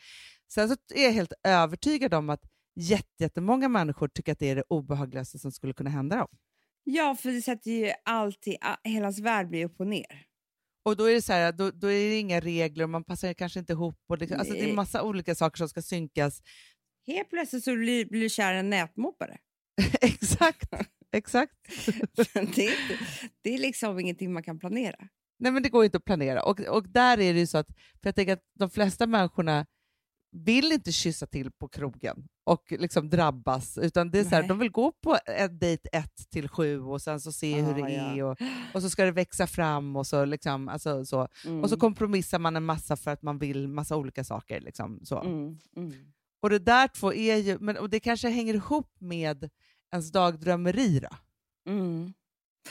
Sen så är jag helt övertygad om att jätte- jättemånga människor tycker att det är det obehagligaste som skulle kunna hända dem. Ja, för det sätter ju alltid, hela ens värld blir upp och ner. Och då är det så här, då, då är det inga regler och man passar kanske inte ihop. Och liksom, alltså det är massa olika saker som ska synkas. Helt plötsligt så blir, blir du kär i en nätmobbare. (laughs) exakt, exakt. (laughs) det, är det är liksom ingenting man kan planera. Nej men det går inte att planera. Och, och där är det ju så att, för jag tänker att de flesta människorna vill inte kyssa till på krogen och liksom drabbas, utan det är så här, de vill gå på en dejt 1 till 7 och sen så se hur Ah, det ja. är och, och så ska det växa fram och så, liksom, alltså, så. Mm. och så kompromissar man en massa för att man vill massa olika saker. Liksom, så. Mm, mm. Och det där två är ju, men, och det kanske hänger ihop med ens dagdrömmeri då, Mm.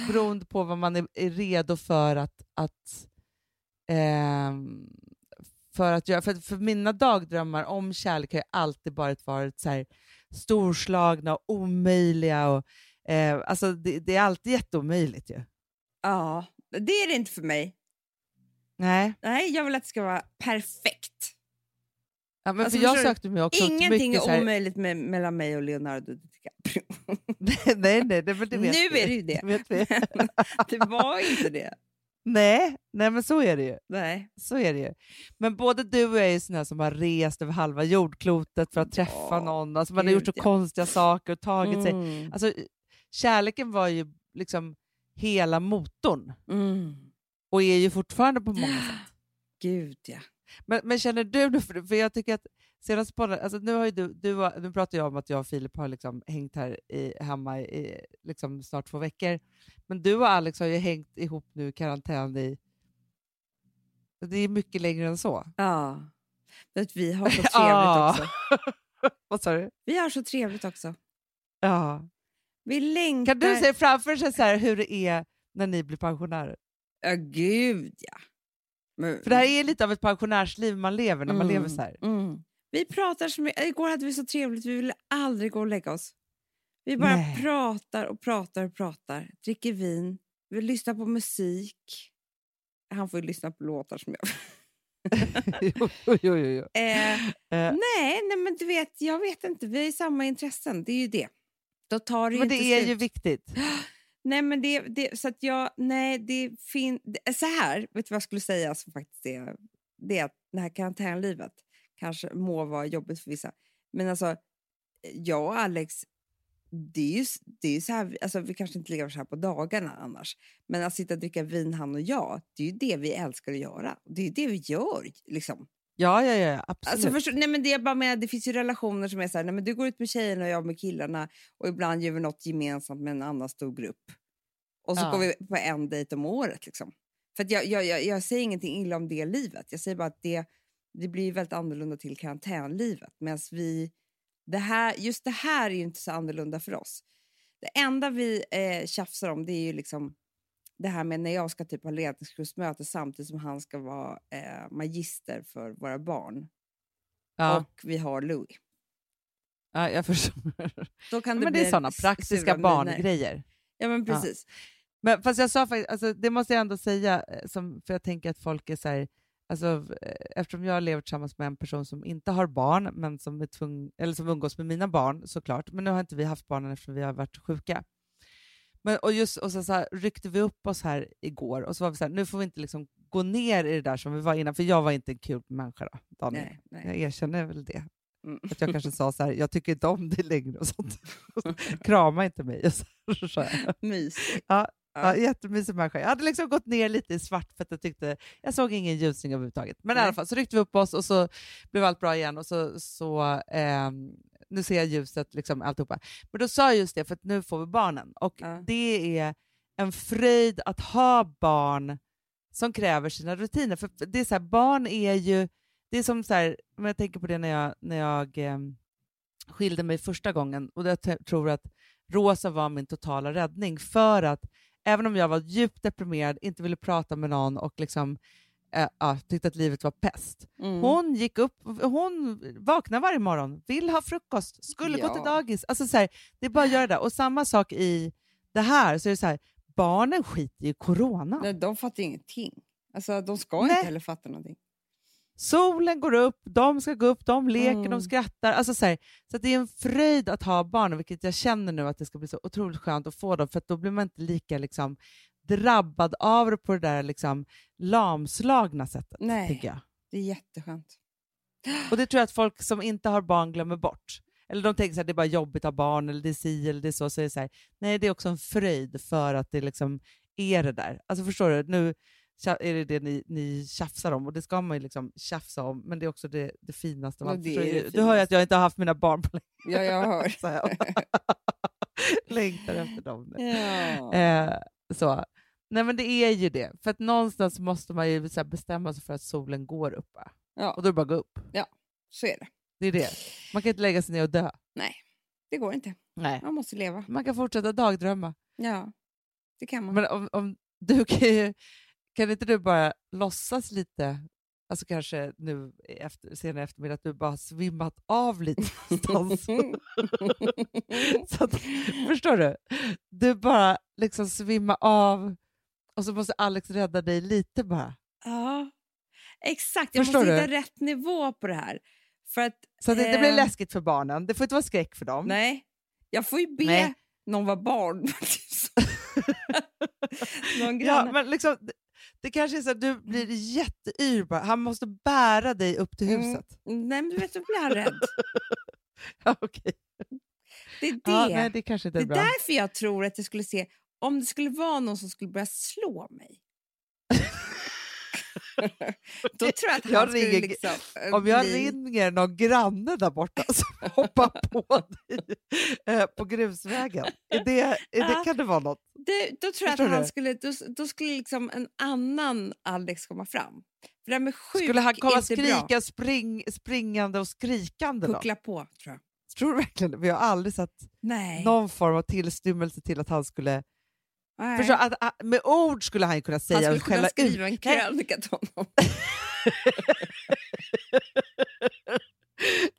Beroende på vad man är, är redo för att, att ehm, för att göra. För, för mina dagdrömmar om kärlek har ju alltid bara varit så här storslagna och omöjliga. Och, eh, alltså det, det är alltid jätteomöjligt ju. Ja, det är det inte för mig. Nej, Nej, jag vill att det ska vara perfekt. Ja, men Alltså, för jag sökte mig också Ingenting mycket är här, omöjligt med, mellan mig och Leonardo DiCaprio. (laughs) nej, nej, det, men det vet nu vi. är det ju det. (laughs) vet vi. (laughs) det var inte det. nej, nej, men så är det ju. Nej. Så är det ju. Men både du och jag är såna som har rest över halva jordklotet för att träffa Ja, någon. Alltså man har gjort så ja. konstiga saker och tagit sig... Mm. Alltså, kärleken var ju liksom hela motorn Mm. och är ju fortfarande på många (gasps) sätt. Gud, ja. Men, men känner du nu, för, för jag tycker att senaste podden, alltså nu, har du, du, nu pratar jag om att jag och Filip har liksom hängt här i, hemma i liksom snart två veckor, men du och Alex har ju hängt ihop nu i karantän i... Det är mycket längre än så. ja. Vet, vi har så (laughs) trevligt Ja. också. (laughs) Vad sa du? Vi har så trevligt också. Ja. Vi längtar. Kan du se framför dig så här hur det är när ni blir pensionärer? Ja, gud ja. Men, För det här är lite av ett pensionärsliv man lever när man Mm, lever så här. Mm. Vi pratar så mycket. Igår hade vi så trevligt, vi ville aldrig gå och lägga oss. Vi bara Nej. pratar och pratar och pratar, dricker vin, vi lyssnar på musik. Han får ju lyssna på låtar som jag... (laughs) jo, jo, jo. Eh, Eh, nej, nej, men du vet, jag vet inte. Vi har ju samma intressen, det är ju det. Då tar det men det är slut. ju viktigt. (gasps) Nej, men det, det, så att jag, nej, det finns, så här, vet du vad jag skulle säga som faktiskt är, det är att det här karantänlivet kanske må vara jobbigt för vissa, men alltså jag och Alex, det är ju, det är ju så här, alltså vi kanske inte lever så här på dagarna annars, men att sitta och dricka vin han och jag, det är ju det vi älskar att göra. Det är ju det vi gör liksom. Ja, ja, ja, absolut. Alltså, förstå, nej, men det, är bara med, det finns ju relationer som är så här, nej, men du går ut med tjejerna och jag med killarna och ibland gör vi något gemensamt med en annan stor grupp. Och så Ja. går vi på en dejt om året. Liksom. För jag, jag, jag, jag säger ingenting illa om det livet. Jag säger bara att det, det blir väldigt annorlunda till karantänlivet. Medan vi, det här, just det här är ju inte så annorlunda för oss. Det enda vi eh, tjafsar om det är ju liksom det här med när jag ska typ ha ledningsgruppsmöte samtidigt som han ska vara eh, magister för våra barn ja, och vi har Louis. ja, jag (laughs) förstår. Då kan det men bli det är sådana praktiska barngrejer. Ja, men Ja. precis. Men fast jag sa faktiskt, alltså, det måste jag ändå säga, eh, som, för jag tänker att folk är så här, alltså, eh, eftersom jag lever tillsammans med en person som inte har barn, men som, är tvung, eller som umgås med mina barn såklart, men nu har inte vi haft barnen eftersom vi har varit sjuka. Men, och just, och så, så här, ryckte vi upp oss här igår och så var vi så här, nu får vi inte liksom gå ner i det där som vi var innan, för jag var inte en kul människa då, Daniel. Nej, nej. Jag erkänner väl det. Mm. Att jag kanske sa så här, jag tycker inte om dig längre och sånt. (laughs) Krama inte mig. Och så, så. Mysigt. Ja, Ja. jättemysig människa. Jag hade liksom gått ner lite i svart för att jag tyckte, jag såg ingen ljusning överhuvudtaget. Men i Nej. alla fall så ryckte vi upp oss och så blev allt bra igen och så, så ehm, nu ser jag ljuset, liksom alltihopa. Men då sa jag just det, för att nu får vi barnen. Och Ja. det är en fröjd att ha barn som kräver sina rutiner. För det är så här, barn är ju, det är som så här, om jag tänker på det när jag, när jag ehm, skilde mig första gången och jag tror att Rosa var min totala räddning för att även om jag var djupt deprimerad, inte ville prata med någon och liksom, eh, ja, tyckte att livet var pest. Mm. Hon gick upp, hon vaknar varje morgon, vill ha frukost, skulle gå Ja. till dagis. Alltså så här, det är bara att göra det. Och samma sak i det här, så är det så här, barnen skiter i corona. Nej, de fattar ingenting. Alltså, de ska Nej. inte heller fatta någonting. Solen går upp, de ska gå upp, de leker, Mm. de skrattar. Alltså så här, så det är en fröjd att ha barn, vilket jag känner nu att det ska bli så otroligt skönt att få dem, för då blir man inte lika liksom, drabbad av det på det där liksom lamslagna sättet. Nej. Jag. Det är jätteskönt. Och det tror jag att folk som inte har barn glömmer bort. Eller de tänker att det är bara jobbigt att ha barn, eller det är si eller det är så. Så är så här, nej, det är också en fröjd för att det liksom är det där. Alltså förstår du? Nu är det det ni, ni tjafsar om, och det ska man ju liksom tjafsa om, men det är också det, det finaste av allt. det du? hör ju att jag inte har haft mina barn på länge. Ja, jag hör. (laughs) (laughs) Längtar efter dem nu. Ja. Eh, så. Nej men det är ju det, för att någonstans måste man ju bestämma sig för att solen går upp. Ja. Och då är det bara att gå upp. Så är det. Det är det. Man kan inte lägga sig ner och dö. Det går inte. Nej. Man måste leva. Man kan fortsätta dagdrömma. Ja, det kan man. Men om, om du kan, ju, kan inte du bara låtsas lite, alltså kanske nu efter, senare eftermiddag, att du bara har svimmat av lite någonstans. (laughs) så att, förstår du? Du bara liksom svimmar av och så måste Alex rädda dig lite bara. ja, exakt. Jag Förstår måste du? hitta rätt nivå på det här. För att, Så att det, det blir Ehm. läskigt för barnen. Det får inte vara skräck för dem. nej, jag får ju be Nej. någon vara barn. (laughs) (laughs) någon Ja, granne. men liksom, det, kanske är så att du blir jätteyr bara. Han måste bära dig upp till Mm. huset. Nej, men du vet, då blir han rädd. (laughs) Ja, okej. Det är det. Ja, nej, det kanske inte det är är bra. därför jag tror att jag skulle se, om det skulle vara någon som skulle börja slå mig. (laughs) Då tror jag att han Jag skulle ringer- liksom, eh, Om jag bli... ringer någon granne där borta (laughs) som hoppar på dig eh, på grusvägen, är det, är det, kan det vara något? Det, då tror jag Förstår att han du? skulle, då, då skulle liksom en annan Alex komma fram. För det här med sjuk Skulle han komma bra. skrika, spring, springande och skrikande? Då? Puckla på, tror jag. Tror du verkligen? Vi har aldrig sett Nej. någon form av tillstymmelse till att han skulle... Nej. Att, att, med ord skulle han kunna säga han skulle kunna ut. skriva en Nej. krönika till honom. (laughs) (laughs)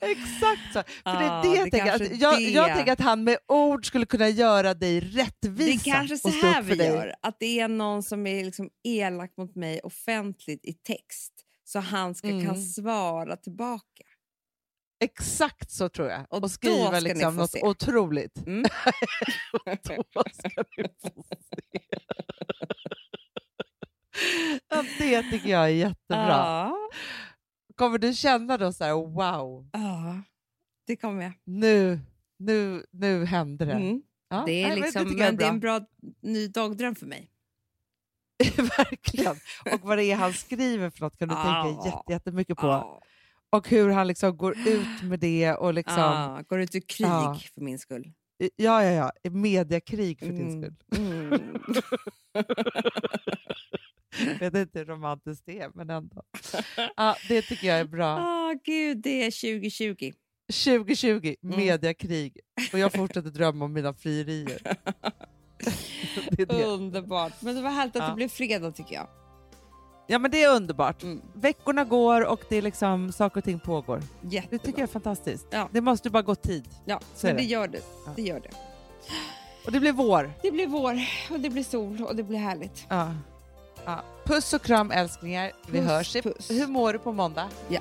Exakt så. För Ja, det det, jag, det tänker, att, jag, det. jag tänker att han med ord skulle kunna göra dig rättvisa. Det är kanske så här vi dig. gör. Att det är någon som är liksom elak mot mig offentligt i text. Så han ska Mm. kan svara tillbaka. Exakt så tror jag. Och Och, skriva liksom något se. otroligt. Mm. (laughs) Då ska ni få se. ja, det tycker jag är jättebra. Ja. Kommer du känna då så här, wow, ja, det kommer jag. nu, nu, nu händer det. Mm. Ja, Det är nej, men liksom, tycker jag men det är en bra ny dagdröm för mig. (laughs) Verkligen. Och vad det är han skriver för något kan du Ja. tänka jätte, jättemycket på. Ja. Och hur han liksom går ut med det och liksom, Ja, går ut i krig för min skull. ja, ja, ja, mediakrig för din Mm. skull. Mm. (laughs) (laughs) Jag (laughs) vet inte hur romantiskt det är, men ändå. Ja, det tycker jag är bra. (laughs) Åh gud, det är 2020. 2020, Mm. mediakrig. Och jag fortsätter drömma om mina frierier. (laughs) det det. Underbart. Men det var härligt att Ja. det blev fredag tycker jag. Ja, men det är underbart. Mm. Veckorna går och det är liksom, saker och ting pågår. Jättebra. Det tycker jag är fantastiskt. Ja. Det måste bara gå tid. Ja, Så men det det. gör det. Ja. det gör det. Och det blir vår. Det blir vår och det blir sol och det blir härligt. Ja. Ja. Puss och kram älsklingar. Vi Puss, hörs. puss. Hur mår du på måndag? Ja.